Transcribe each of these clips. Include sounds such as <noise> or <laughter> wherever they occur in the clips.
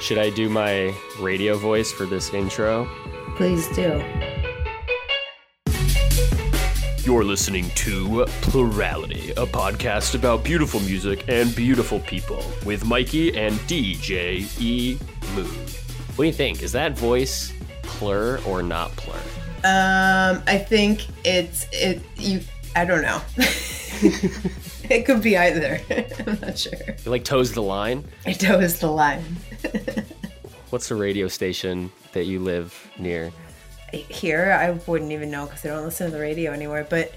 Should I do my radio voice for this intro? Please do. You're listening to Plurality, a podcast about beautiful music and beautiful people with Mikey and DJ E Mood. What do you think? Is that voice plur or not plur? Um, I think it's it. You, I don't know. <laughs> <laughs> <laughs> it could be either. <laughs> I'm not sure. It like toes the line. It toes the line. <laughs> What's the radio station that you live near? Here, I wouldn't even know because I don't listen to the radio anymore. But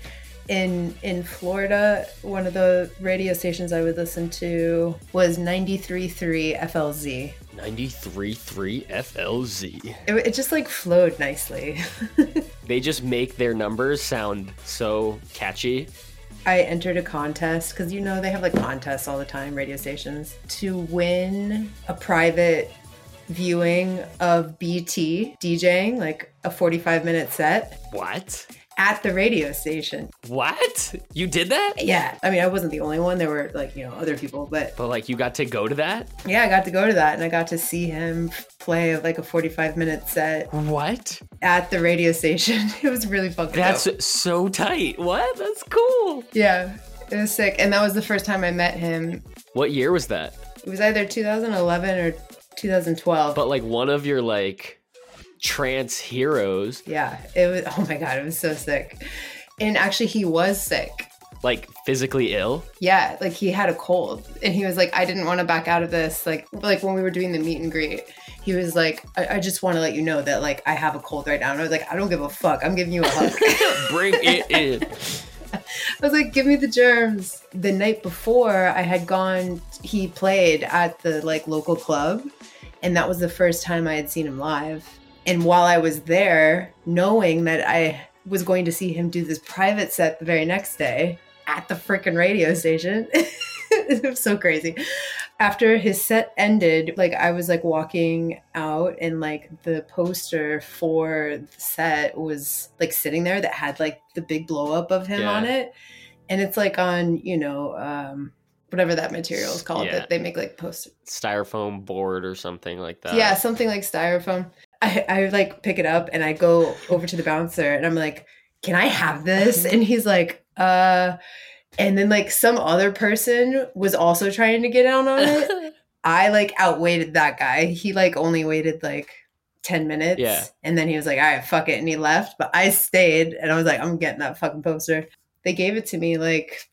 in in Florida, one of the radio stations I would listen to was 93.3 FLZ. 93.3 FLZ. It, it just like flowed nicely. They just make their numbers sound so catchy. I entered a contest because you know they have like contests all the time, radio stations, to win a private viewing of BT DJing, like a 45 minute set What? At the radio station. What? You did that? Yeah, I mean, I wasn't the only one. There were like, you know, other people, but But like you got to go to that? yeah, I got to go to that and I got to see him play like a 45 minute set What? at the radio station. <laughs> It was really fucking That's dope. so tight. What? That's cool. Yeah, it was sick. And that was the first time I met him. What year was that? It was either 2011 or 2012. But like one of your like trance heroes, Yeah, it was. Oh my god, it was so sick. And actually, he was sick. like physically ill. Yeah, like he had a cold, and he was like, "I didn't want to back out of this." Like, like when we were doing the meet and greet, he was like, "I, I just want to let you know that like I have a cold right now." And I was like, "I don't give a fuck. I'm giving you a hug." <laughs> Bring it in. <laughs> I was like, "Give me the germs." The night before, I had gone. He played at the like local club, and that was the first time I had seen him live. And while I was there, knowing that I was going to see him do this private set the very next day at the freaking radio station, <laughs> it was so crazy. After his set ended, like I was like walking out and like the poster for the set was like sitting there that had like the big blow up of him Yeah. on it. And it's like on, you know, um whatever that material is called Yeah. that they make like posters. Styrofoam board or something like that. Yeah, something like styrofoam. I, I like pick it up and I go over to the bouncer and I'm like, can I have this? And he's like, uh, and then like some other person was also trying to get down on it. <laughs> I like outwaited that guy. He like only waited like 10 minutes. Yeah. And then he was like, all right, fuck it. And he left. But I stayed and I was like, I'm getting that fucking poster. They gave it to me like,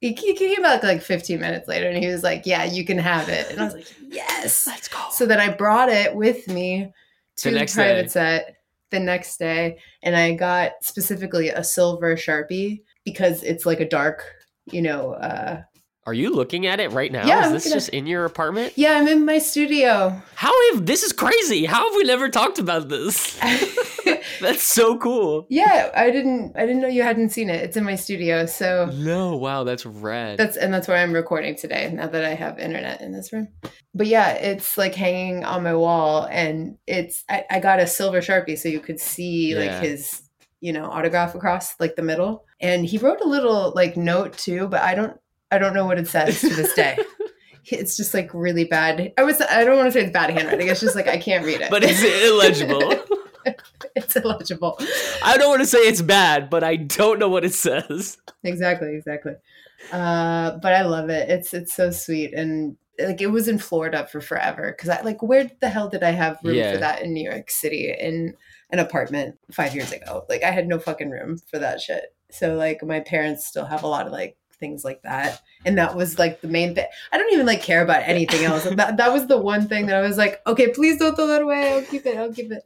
he, he came back like 15 minutes later and he was like, yeah, you can have it. And I was like, yes. Let's go. So then I brought it with me to The the, next private day. set the next day, and I got specifically a silver sharpie because it's like a dark, you know. uh Are you looking at it right now? Yeah, Is I'm this at- just in your apartment? Yeah, I'm in my studio. How have this is crazy. How have we never talked about this? <laughs> That's so cool. yeah, I didn't. I didn't know you hadn't seen it. It's in my studio, so No, wow, that's rad. that's and that's where I'm recording today. Now that I have internet in this room, but yeah, it's like hanging on my wall, and it's I, I got a silver sharpie so you could see Yeah. like his you know autograph across like the middle, and he wrote a little like note too, but I don't I don't know what it says to this day. <laughs> It's just like really bad. I was I don't want to say it's bad handwriting. It's just like I can't read it. but it's illegible. <laughs> it's illegible. I don't want to say it's bad, but I don't know what it says. exactly exactly uh but i love it it's it's so sweet and like it was in florida for forever because i like where the hell did i have room Yeah. for that in new york city in an apartment five years ago like i had no fucking room for that shit so like my parents still have a lot of like things like that and that was like the main thing i don't even like care about anything else that, that was the one thing that i was like okay please don't throw that away i'll keep it i'll keep it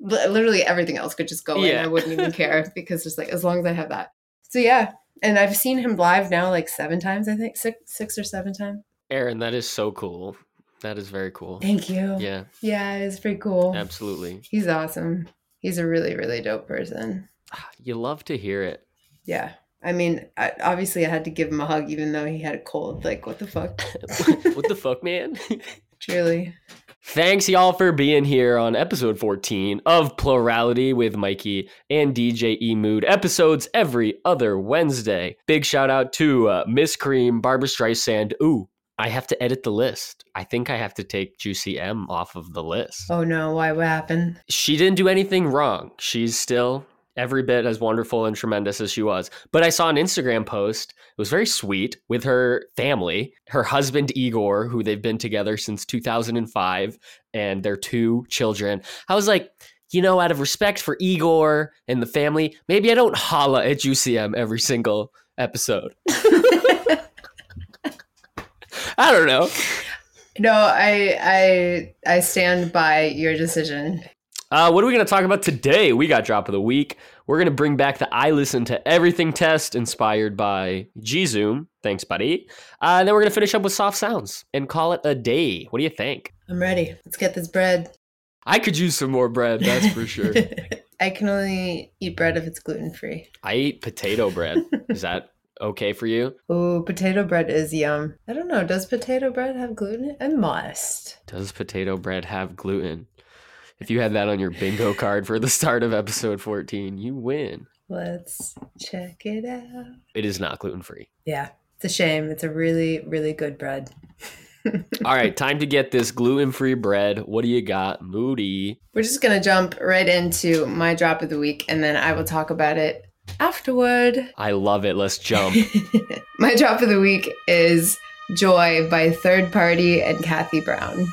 but literally everything else could just go in Yeah. i wouldn't even care <laughs> because just like as long as i have that so yeah and I've seen him live now like seven times, I think six, six or seven times. Aaron, that is so cool. That is very cool. Thank you. Yeah, yeah, it's pretty cool. absolutely. He's awesome. He's a really, really dope person. Ah, you love to hear it. Yeah, I mean, I, obviously, I had to give him a hug, even though he had a cold. Like, what the fuck? <laughs> what the fuck, man? <laughs> Truly. Thanks, y'all, for being here on episode 14 of Plurality with Mikey and DJ E Mood. Episodes every other Wednesday. Big shout out to uh, Miss Cream, Barbra Streisand. Ooh, I have to edit the list. I think I have to take Juicy M off of the list. Oh no, why? What happened? She didn't do anything wrong. She's still every bit as wonderful and tremendous as she was. But I saw an Instagram post. It was very sweet with her family, her husband Igor, who they've been together since 2005, and their two children. I was like, you know, out of respect for Igor and the family, maybe I don't holla at Juicy M every single episode. <laughs> I don't know. No, I I I stand by your decision. Uh, what are we going to talk about today? We got drop of the week. We're going to bring back the I listen to everything test inspired by G Zoom. Thanks, buddy. Uh, and then we're going to finish up with soft sounds and call it a day. What do you think? I'm ready. Let's get this bread. I could use some more bread, that's for sure. <laughs> I can only eat bread if it's gluten free. I eat potato bread. Is that <laughs> okay for you? Oh, potato bread is yum. I don't know. Does potato bread have gluten? It must. Does potato bread have gluten? If you had that on your bingo card for the start of episode 14, you win. Let's check it out. It is not gluten free. Yeah, it's a shame. It's a really, really good bread. <laughs> All right, time to get this gluten free bread. What do you got, Moody? We're just going to jump right into my drop of the week and then I will talk about it afterward. I love it. Let's jump. <laughs> my drop of the week is Joy by Third Party and Kathy Brown.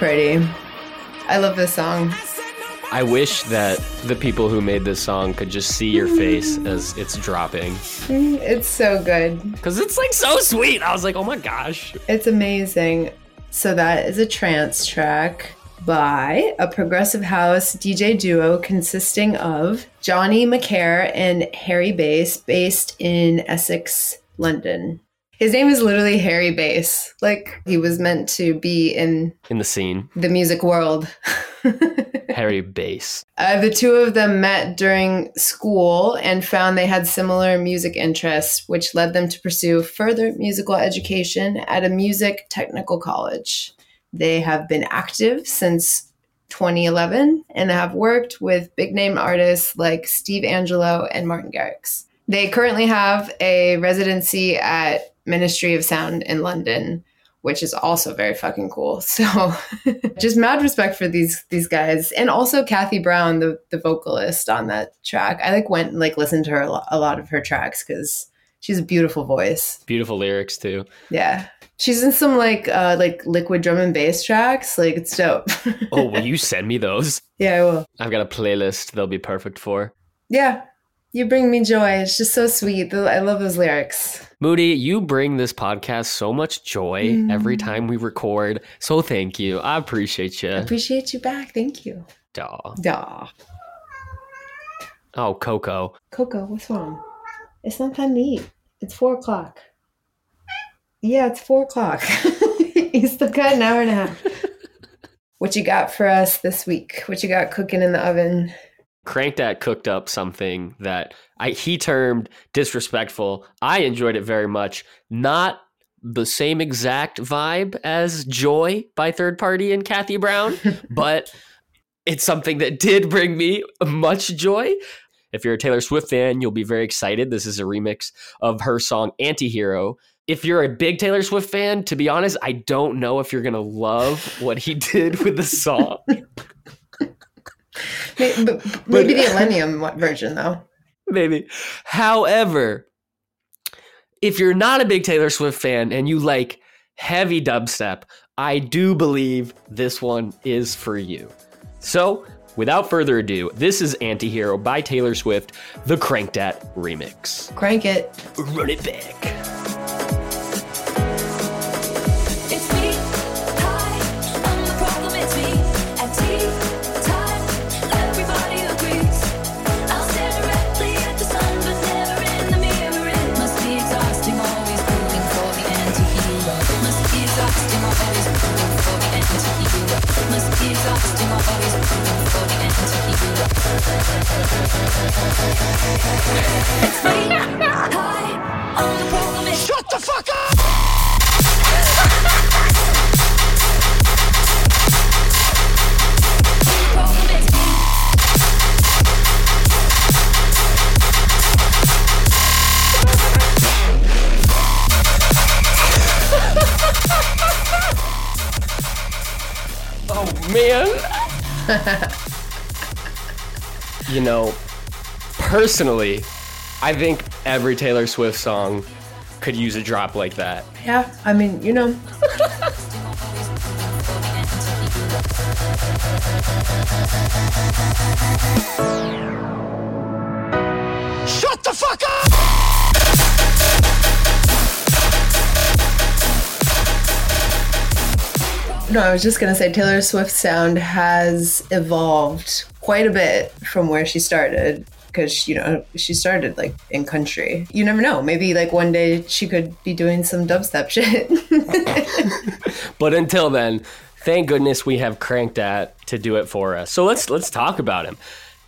Pretty. I love this song. I wish that the people who made this song could just see your face as it's dropping. Mm, it's so good. Because it's like so sweet. I was like, oh my gosh. It's amazing. So, that is a trance track by a progressive house DJ duo consisting of Jonny Macare and Harry Bass, based in Essex, London. His name is literally Harry Bass. Like he was meant to be in In the scene, the music world. <laughs> Harry Bass. Uh, the two of them met during school and found they had similar music interests, which led them to pursue further musical education at a music technical college. They have been active since 2011 and have worked with big name artists like Steve Angello and Martin Garrix. They currently have a residency at Ministry of Sound in London, which is also very fucking cool. <laughs> So just mad respect for these these guys. And also Kathy Brown, the the vocalist on that track. I like went and like listened to her a lot, of her tracks because she's a beautiful voice. Beautiful lyrics too. Yeah. She's in some like uh like liquid drum and bass tracks. Like it's dope. Oh, will <laughs> you send me those? yeah, I will. I've got a playlist they'll be perfect for. Yeah. You bring me joy. It's just so sweet. I love those lyrics. Moody, you bring this podcast so much joy every Mm. time we record. So thank you. I appreciate you. I appreciate you back. Thank you. Duh. Daw. Oh, Coco. Coco, what's wrong? It's not time to eat. It's four o'clock. Yeah, it's four o'clock. <laughs> you still got an hour and a half. <laughs> what you got for us this week? What you got cooking in the oven? Crankdat cooked up something that I he termed disrespectful. I enjoyed it very much. Not the same exact vibe as Joy by Third Party and Kathy Brown, <laughs> but it's something that did bring me much joy. If you're a Taylor Swift fan, you'll be very excited. This is a remix of her song Antihero. If you're a big Taylor Swift fan, to be honest, I don't know if you're going to love what he <laughs> did with the song. <laughs> Maybe, but, maybe the Millennium version though. Maybe. However, if you're not a big Taylor Swift fan and you like heavy dubstep, I do believe this one is for you. So, without further ado, this is Antihero by Taylor Swift, the Crankdat remix. Crank it. Run it back. <laughs> you know, personally, I think every Taylor Swift song could use a drop like that. Yeah, I mean, you know, Shut the fuck up! No, I was just gonna say Taylor Swift's sound has evolved quite a bit from where she started. Because you know she started like in country. You never know. Maybe like one day she could be doing some dubstep <laughs> shit. <laughs> But until then, thank goodness we have Crankdat to do it for us. So let's let's talk about him.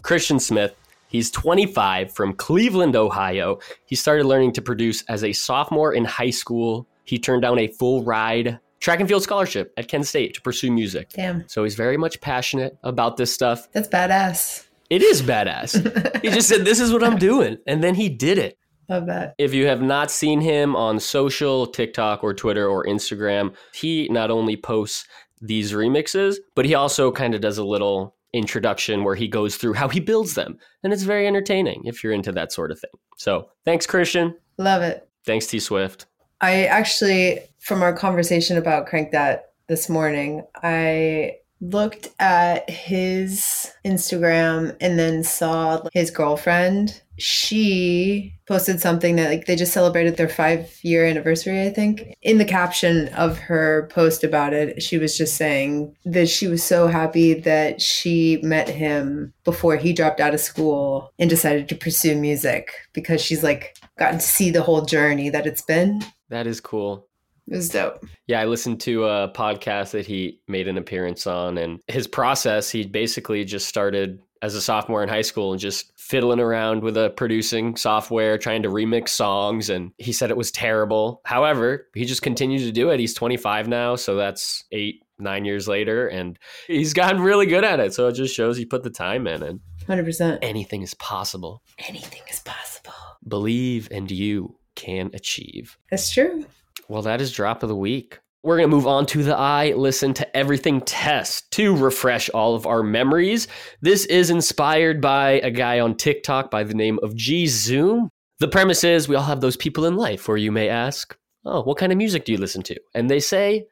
Christian Smith. He's 25 from Cleveland, Ohio. He started learning to produce as a sophomore in high school. He turned down a full ride track and field scholarship at Kent State to pursue music. Damn, So he's very much passionate about this stuff. that's badass. It is badass. he just said, This is what I'm doing. And then he did it. Love that. If you have not seen him on social, TikTok or Twitter or Instagram, he not only posts these remixes, but he also kind of does a little introduction where he goes through how he builds them. And it's very entertaining if you're into that sort of thing. So thanks, Christian. Love it. Thanks, T Swift. I actually, from our conversation about Crankdat this morning, I looked at his Instagram and then saw his girlfriend. She posted something that like they just celebrated their five year anniversary, I think. In the caption of her post about it, she was just saying that she was so happy that she met him before he dropped out of school and decided to pursue music because she's like gotten to see the whole journey that it's been. That is cool. It was dope. Yeah, I listened to a podcast that he made an appearance on, and his process, he basically just started as a sophomore in high school and just fiddling around with a producing software, trying to remix songs. And he said it was terrible. However, he just continued to do it. He's 25 now, so that's eight, nine years later, and he's gotten really good at it. So it just shows he put the time in, and 100%. anything is possible. Anything is possible. Believe and you can achieve. That's true. Well, that is drop of the week. We're going to move on to the I listen to everything test to refresh all of our memories. This is inspired by a guy on TikTok by the name of G Zoom. The premise is we all have those people in life where you may ask, Oh, what kind of music do you listen to? And they say,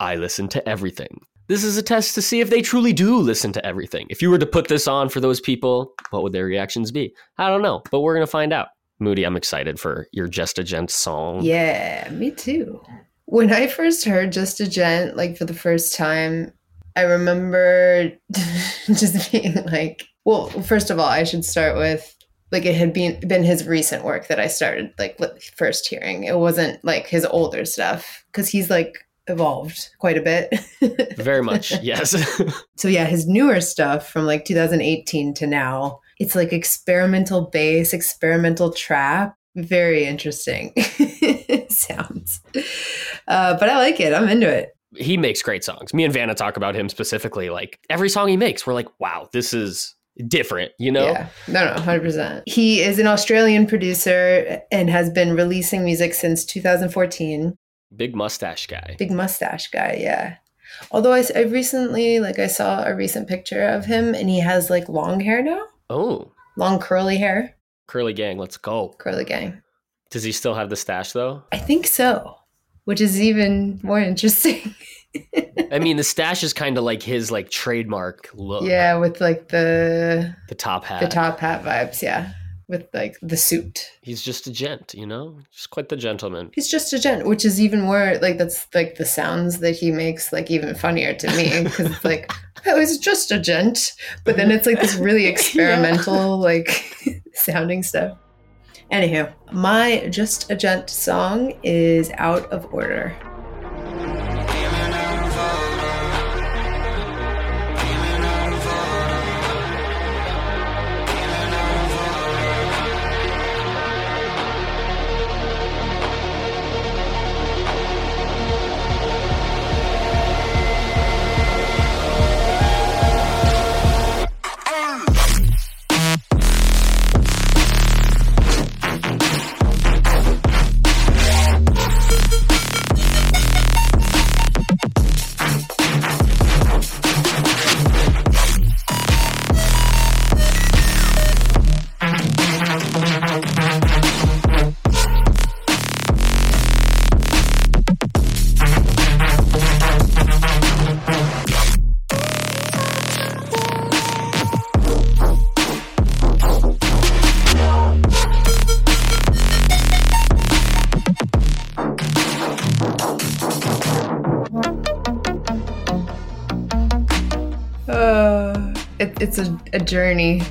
I listen to everything. This is a test to see if they truly do listen to everything. If you were to put this on for those people, what would their reactions be? I don't know, but we're going to find out. Moody, I'm excited for your Just a Gent song. Yeah, me too. When I first heard Just a Gent, like for the first time, I remember <laughs> just being like, well, first of all, I should start with like it had been been his recent work that I started like first hearing. It wasn't like his older stuff because he's like evolved quite a bit. <laughs> Very much, yes. <laughs> so yeah, his newer stuff from like 2018 to now, it's like experimental bass, experimental trap. Very interesting <laughs> sounds. Uh, but I like it. I'm into it. he makes great songs. Me and Vanna talk about him specifically. Like every song he makes, we're like, wow, this is different, you know? Yeah. No, no, 100%. He is an Australian producer and has been releasing music since 2014. Big mustache guy. Big mustache guy, yeah. Although I, I recently, like, I saw a recent picture of him and he has like long hair now, Oh, long curly hair, Curly Gang, let's go. curly gang. Does he still have the stash though? I think so, which is even more interesting. <laughs> I mean, the stash is kind of like his like trademark look. yeah, with like the The top hat. the top hat vibes. Yeah, with like the suit. He's just a gent, you know? Just quite the gentleman. He's just a gent, which is even more like that's like the sounds that he makes like even funnier to me because it's like <laughs> oh, he's just a gent, but then it's like this really <laughs> experimental like <laughs> sounding stuff. Anywho, my just a gent song is out of order. It, it's a, a journey.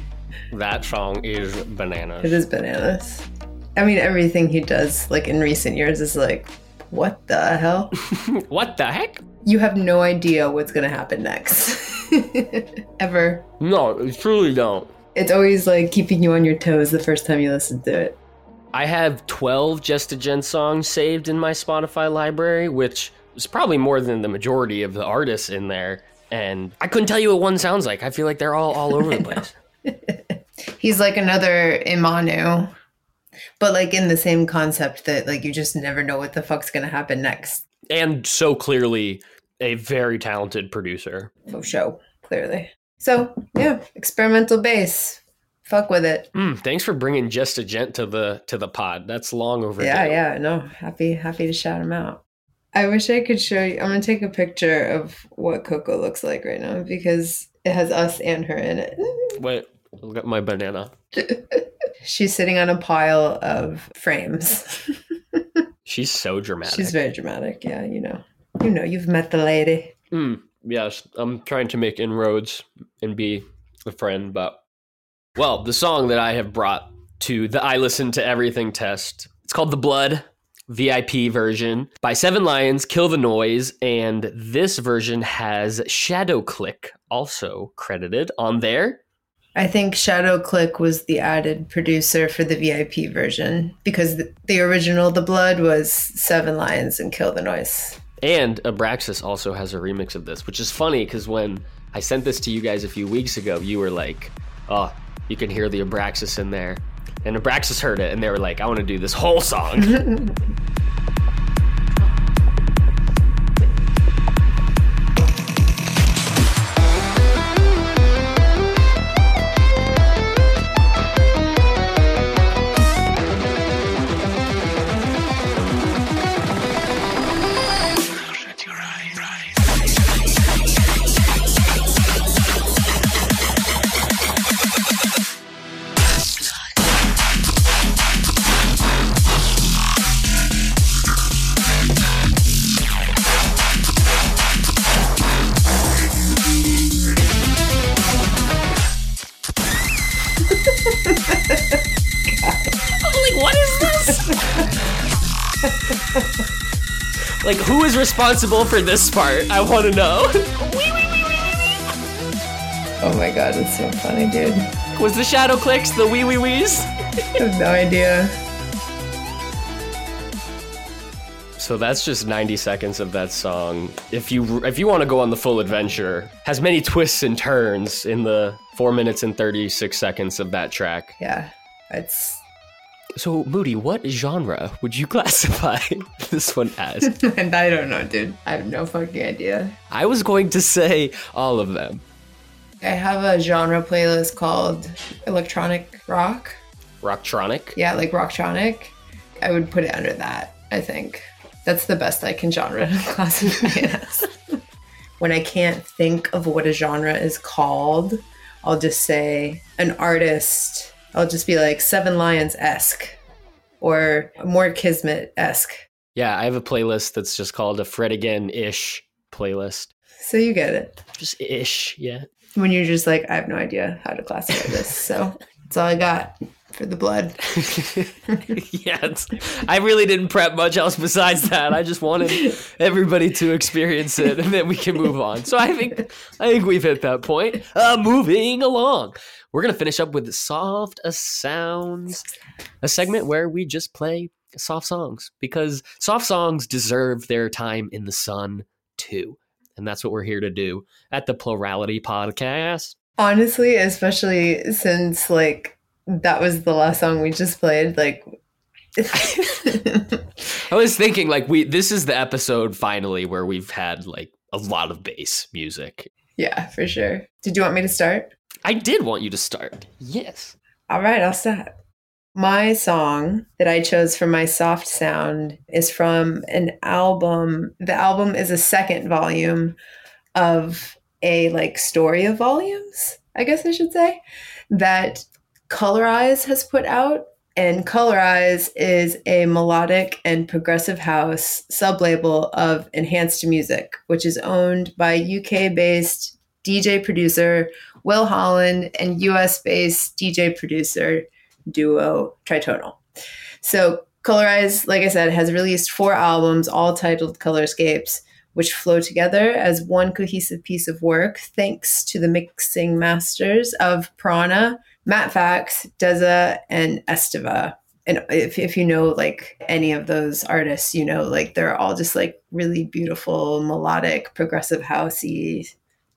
That song is bananas. It is bananas. I mean, everything he does, like in recent years, is like, what the hell? <laughs> What the heck? You have no idea what's gonna happen next. <laughs> Ever. No, you truly don't. It's always like keeping you on your toes the first time you listen to it. I have 12 Just a Gent songs saved in my Spotify library, which is probably more than the majority of the artists in there. And I couldn't tell you what one sounds like. I feel like they're all all over the <laughs> place. <laughs> He's like another Imanu, but like in the same concept that like you just never know what the fuck's gonna happen next. And so clearly a very talented producer. For show, clearly. So yeah, experimental bass. Fuck with it. Mm, thanks for bringing Just a Gent to the to the pod. That's long overdue. Yeah, yeah, no, happy, happy to shout him out. I wish I could show you. I'm gonna take a picture of what Coco looks like right now because it has us and her in it. <laughs> Wait, look at my banana. <laughs> She's sitting on a pile of frames. <laughs> She's so dramatic. She's very dramatic. Yeah, you know, you know, you've met the lady. Mm, yes, I'm trying to make inroads and be a friend, but well, the song that I have brought to the I Listen to Everything test, it's called The Blood VIP version by Seven Lions, Kill the Noise, and this version has Shadow Cliq also credited on there. I think Shadow Cliq was the added producer for the VIP version because the, the original The Blood was Seven Lions and Kill the Noise. And Abraxas also has a remix of this, which is funny because when I sent this to you guys a few weeks ago, you were like, oh, you can hear the Abraxas in there. And Abraxas heard it and they were like, I want to do this whole song. <laughs> like, who is responsible for this part? I want to know. <laughs> Oh my god, it's so funny, dude. Was the Shadow Cliq's the wee wee wees? I have no idea. So that's just 90 seconds of that song. If you if you want to go on the full adventure, has many twists and turns in the 4 minutes and 36 seconds of that track. Yeah, it's So, Moody, what genre would you <laughs> classify <laughs> this one as? <laughs> and I don't know, dude. I have no fucking idea. I was going to say all of them. I have a genre playlist called electronic rock. Rocktronic. Yeah, like rocktronic. I would put it under that, I think. That's the best I can genre classify it as. when I can't think of what a genre is called, I'll just say an artist. I'll just be like Seven Lions esque or more Kismet esque. Yeah, I have a playlist that's just called a Fred Again ish playlist. So you get it. Just ish, yeah. When you're just like, I have no idea how to classify this. So <laughs> that's all I got for the blood. <laughs> yeah, it's, I really didn't prep much else besides that. I just wanted everybody to experience it, and then we can move on. So I think I think we've hit that point. Uh, moving along, we're gonna finish up with soft sounds, a segment where we just play soft songs because soft songs deserve their time in the sun too, and that's what we're here to do at the Plurality Podcast. Honestly, especially since like that was the last song we just played, like <laughs> I was thinking like we this is the episode finally where we've had like a lot of bass music. yeah, for sure. Did you want me to start? I did want you to start. Yes. All right, I'll start. My song that I chose for my soft sound is from an album. The album is a second volume of a like story of volumes, I guess I should say, that Colorize has put out. And Colorize is a melodic and progressive house sublabel of Enhanced Music, which is owned by UK based DJ producer Will Holland and US based DJ producer duo Tritonal. So Colorize, like I said, has released four albums, all titled Colorscapes, which flow together as one cohesive piece of work thanks to the mixing masters of Prana, Matt Fax, Dezza, and Estiva. And if, if you know like any of those artists, you know like they're all just like really beautiful, melodic, progressive housey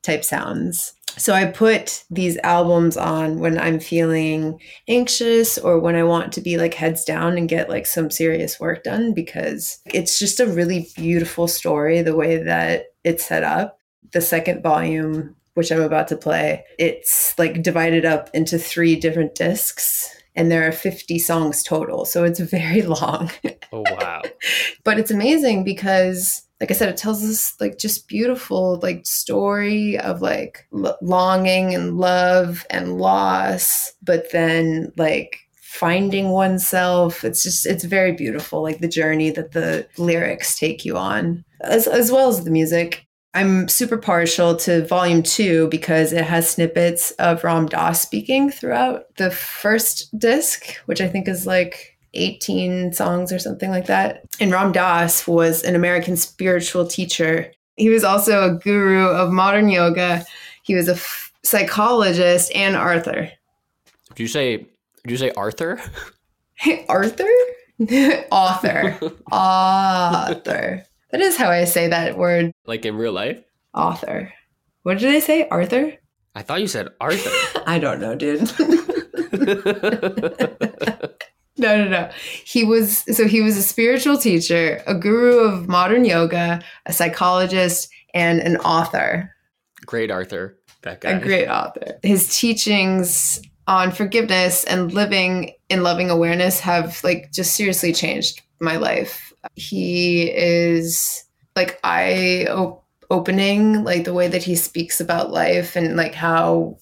type sounds. So I put these albums on when I'm feeling anxious or when I want to be like heads down and get like some serious work done because it's just a really beautiful story the way that it's set up. The second volume, which I'm about to play, it's like divided up into three different discs and there are 50 songs total. So it's very <laughs> long. Oh wow. <laughs> but it's amazing because like i said it tells us like just beautiful like story of like l- longing and love and loss but then like finding oneself it's just it's very beautiful like the journey that the lyrics take you on as, as well as the music i'm super partial to volume two because it has snippets of ram dass speaking throughout the first disc which i think is like 18 songs or something like that. And Ram Dass was an American spiritual teacher. He was also a guru of modern yoga. He was a f- psychologist and Arthur. Did you say did you say Arthur? Hey, <laughs> Arthur? <laughs> Author. <laughs> Author. That is how I say that word, Like in real life? author. What did I say? Arthur? I thought you said Arthur. <laughs> I don't know, dude. <laughs> No, no, no. He was so he was a spiritual teacher, a guru of modern yoga, a psychologist, and an author. Great Arthur. That guy. A great author. His teachings on forgiveness and living in loving awareness have like just seriously changed my life. He is like eye op- opening, like the way that he speaks about life and like how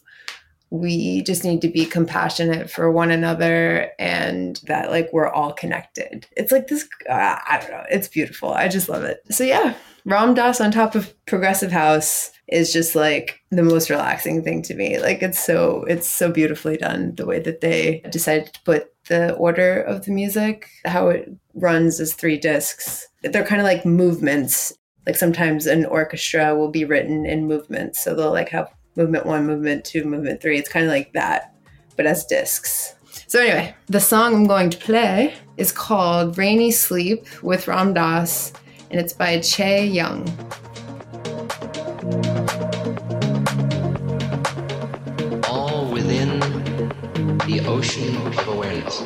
we just need to be compassionate for one another and that like we're all connected. It's like this uh, I don't know, it's beautiful. I just love it. So yeah, Ram Dass on top of progressive house is just like the most relaxing thing to me. Like it's so it's so beautifully done the way that they decided to put the order of the music, how it runs as three discs. They're kind of like movements. Like sometimes an orchestra will be written in movements. So they'll like have movement one, movement two, movement three. It's kind of like that, but as discs. So anyway, the song I'm going to play is called Rainy Sleep with Ram Dass, and it's by Che-Yung. Ocean of awareness.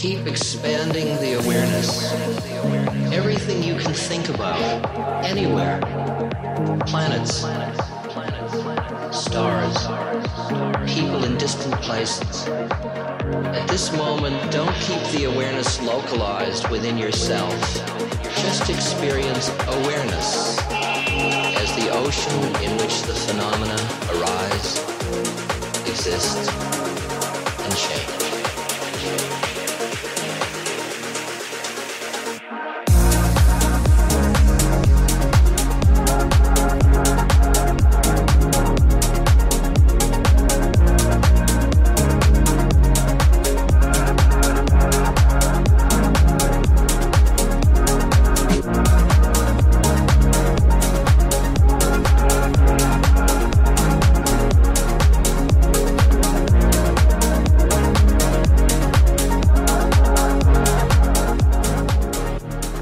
Keep expanding the awareness. Everything you can think about, anywhere. Planets, stars, people in distant places. At this moment, don't keep the awareness localized within yourself. Just experience awareness the ocean in which the phenomena arise, exist, and change.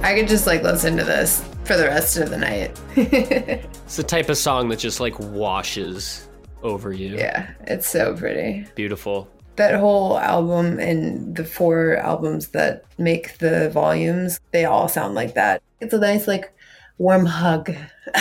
I could just like listen to this for the rest of the night. <laughs> It's the type of song that just like washes over you. yeah, it's so pretty. Beautiful. That whole album and the four albums that make the volumes, they all sound like that. It's a nice, like, warm hug.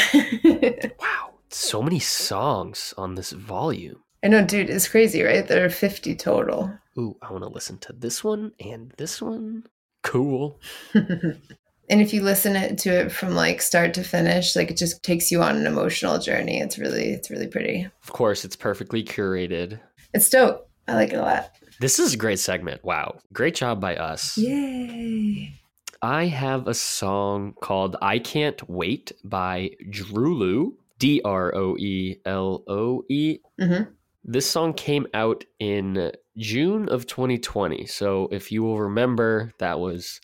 <laughs> Wow. So many songs on this volume. I know, dude, it's crazy, right? There are 50 total. Ooh, I want to listen to this one and this one. Cool. <laughs> And if you listen it to it from like start to finish, like it just takes you on an emotional journey. It's really, it's really pretty. Of course, it's perfectly curated. It's dope. I like it a lot. This is a great segment. Wow. Great job by us. Yay. I have a song called I Can't Wait by DROELOE, D R O E L O E. hmm This song came out in June of 2020. So if you will remember, that was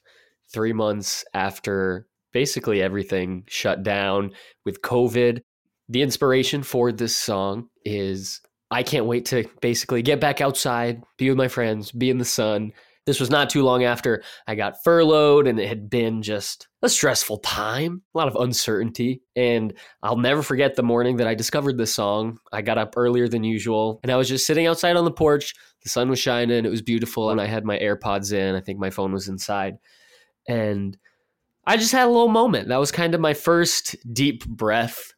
three months after basically everything shut down with COVID. The inspiration for this song is I can't wait to basically get back outside, be with my friends, be in the sun. This was not too long after I got furloughed, and it had been just a stressful time, a lot of uncertainty. And I'll never forget the morning that I discovered this song. I got up earlier than usual, and I was just sitting outside on the porch. The sun was shining, it was beautiful, and I had my AirPods in. I think my phone was inside. And I just had a little moment. That was kind of my first deep breath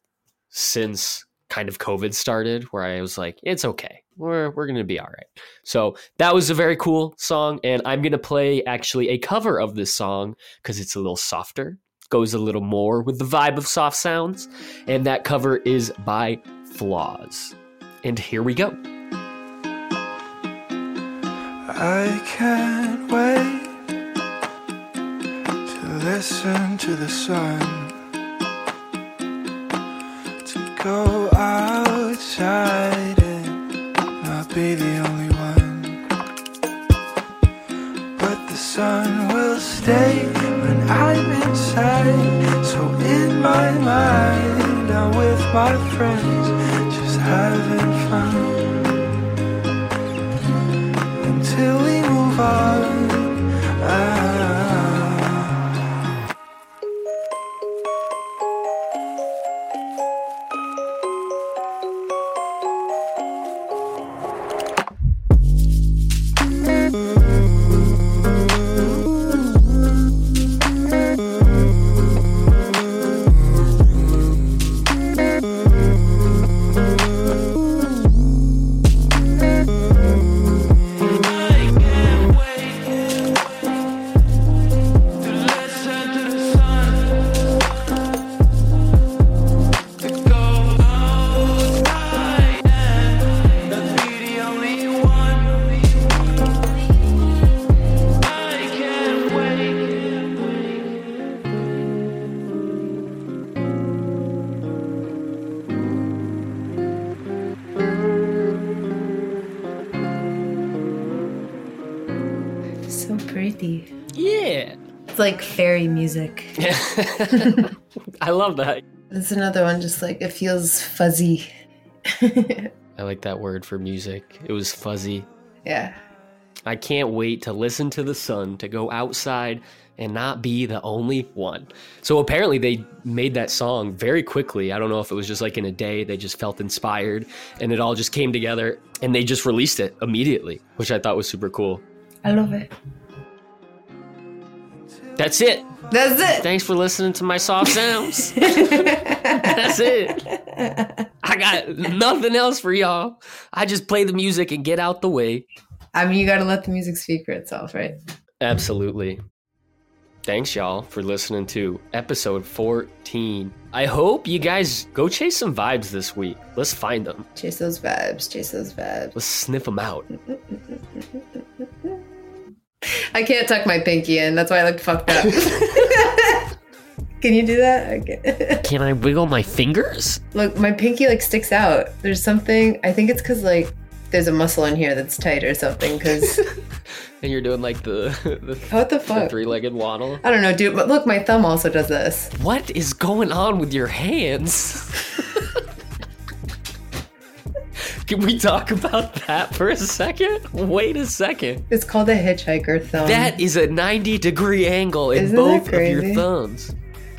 since kind of COVID started, where I was like, it's okay. We're, we're going to be all right. So that was a very cool song. And I'm going to play actually a cover of this song because it's a little softer, goes a little more with the vibe of soft sounds. And that cover is by Flaws. And here we go. I can't wait listen to the sun, to go outside and not be the only one. But the sun will stay when I'm inside. So in my mind, I'm with my friends, just having fun like fairy music. <laughs> I love that. It's another one, just like it feels fuzzy. <laughs> I like that word for music. It was fuzzy. yeah. I can't wait to listen to the sun, to go outside and not be the only one. So apparently they made that song very quickly. I don't know if it was just like in a day, they just felt inspired and it all just came together and they just released it immediately, which I thought was super cool. I love it. That's it. That's it. Thanks for listening to my soft sounds. <laughs> That's it. I got nothing else for y'all. I just play the music and get out the way. I mean, you got to let the music speak for itself, right? Absolutely. Thanks, y'all, for listening to episode 14. I hope you guys go chase some vibes this week. Let's find them. Chase those vibes. Chase those vibes. Let's sniff them out. <laughs> <laughs> I can't tuck my pinky in. That's why I look fucked up. <laughs> Can you do that? Okay. <laughs> Can I wiggle my fingers? Look, my pinky like sticks out. There's something. I think it's because like there's a muscle in here that's tight or something. Because And you're doing like the, the, what the fuck? three legged waddle. I don't know, dude. But look, my thumb also does this. What is going on with your hands? Can we talk about that for a second? Wait a second. It's called a hitchhiker thumb. That is a 90 degree angle in Isn't both of your thumbs.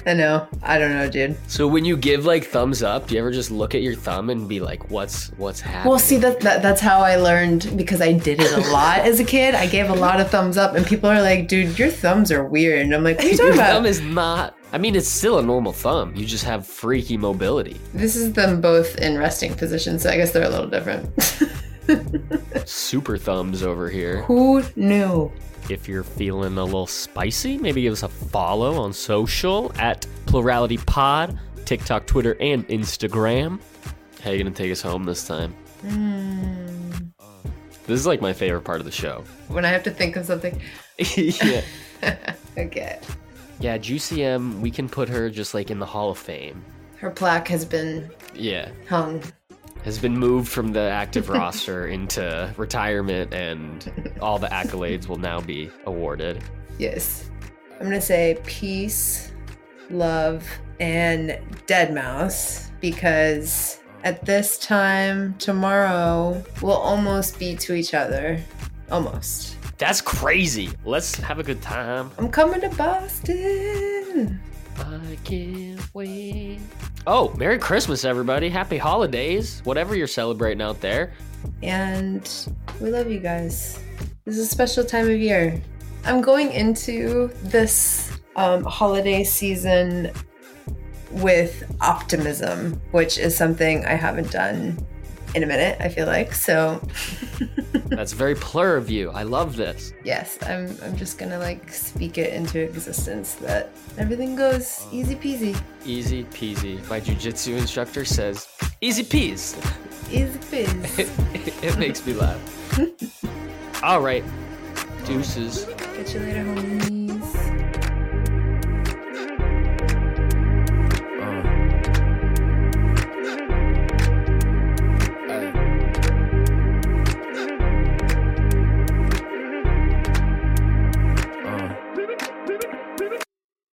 I know. I don't know, dude. So when you give like thumbs up, do you ever just look at your thumb and be like, "What's what's happening?" Well, see that, that that's how I learned because I did it a lot as a kid. I gave a lot of thumbs up, and people are like, "Dude, your thumbs are weird." And I'm like, "What are you <laughs> your talking thumb is not. I mean, it's still a normal thumb. You just have freaky mobility. This is them both in resting position, so I guess they're a little different. <laughs> Super thumbs over here. Who knew? If you're feeling a little spicy, maybe give us a follow on social at Plurality Pod, TikTok, Twitter, and Instagram. How are you gonna take us home this time? Hmm. This is like my favorite part of the show. When I have to think of something. <laughs> <laughs> yeah. Okay. Yeah, Juicy M, we can put her just like in the Hall of Fame. Her plaque has been Yeah. hung. Has been moved from the active roster <laughs> into retirement, and all the accolades will now be awarded. Yes. I'm gonna say peace, love, and deadmau5 because at this time tomorrow we'll almost be to each other. Almost. That's crazy. Let's have a good time. I'm coming to Boston. I can't wait. Oh, Merry Christmas, everybody. Happy holidays. Whatever you're celebrating out there. And we love you guys. This is a special time of year. I'm going into this um, holiday season with optimism, which is something I haven't done in a minute, I feel like. So, <laughs> That's very plur of you. I love this. yes, I'm, I'm just gonna like speak it into existence that everything goes easy peasy. Easy peasy. My jujitsu instructor says, easy peas. <laughs> Easy peasy. <laughs> it makes me laugh. All right. Deuces. Catch you later, homies.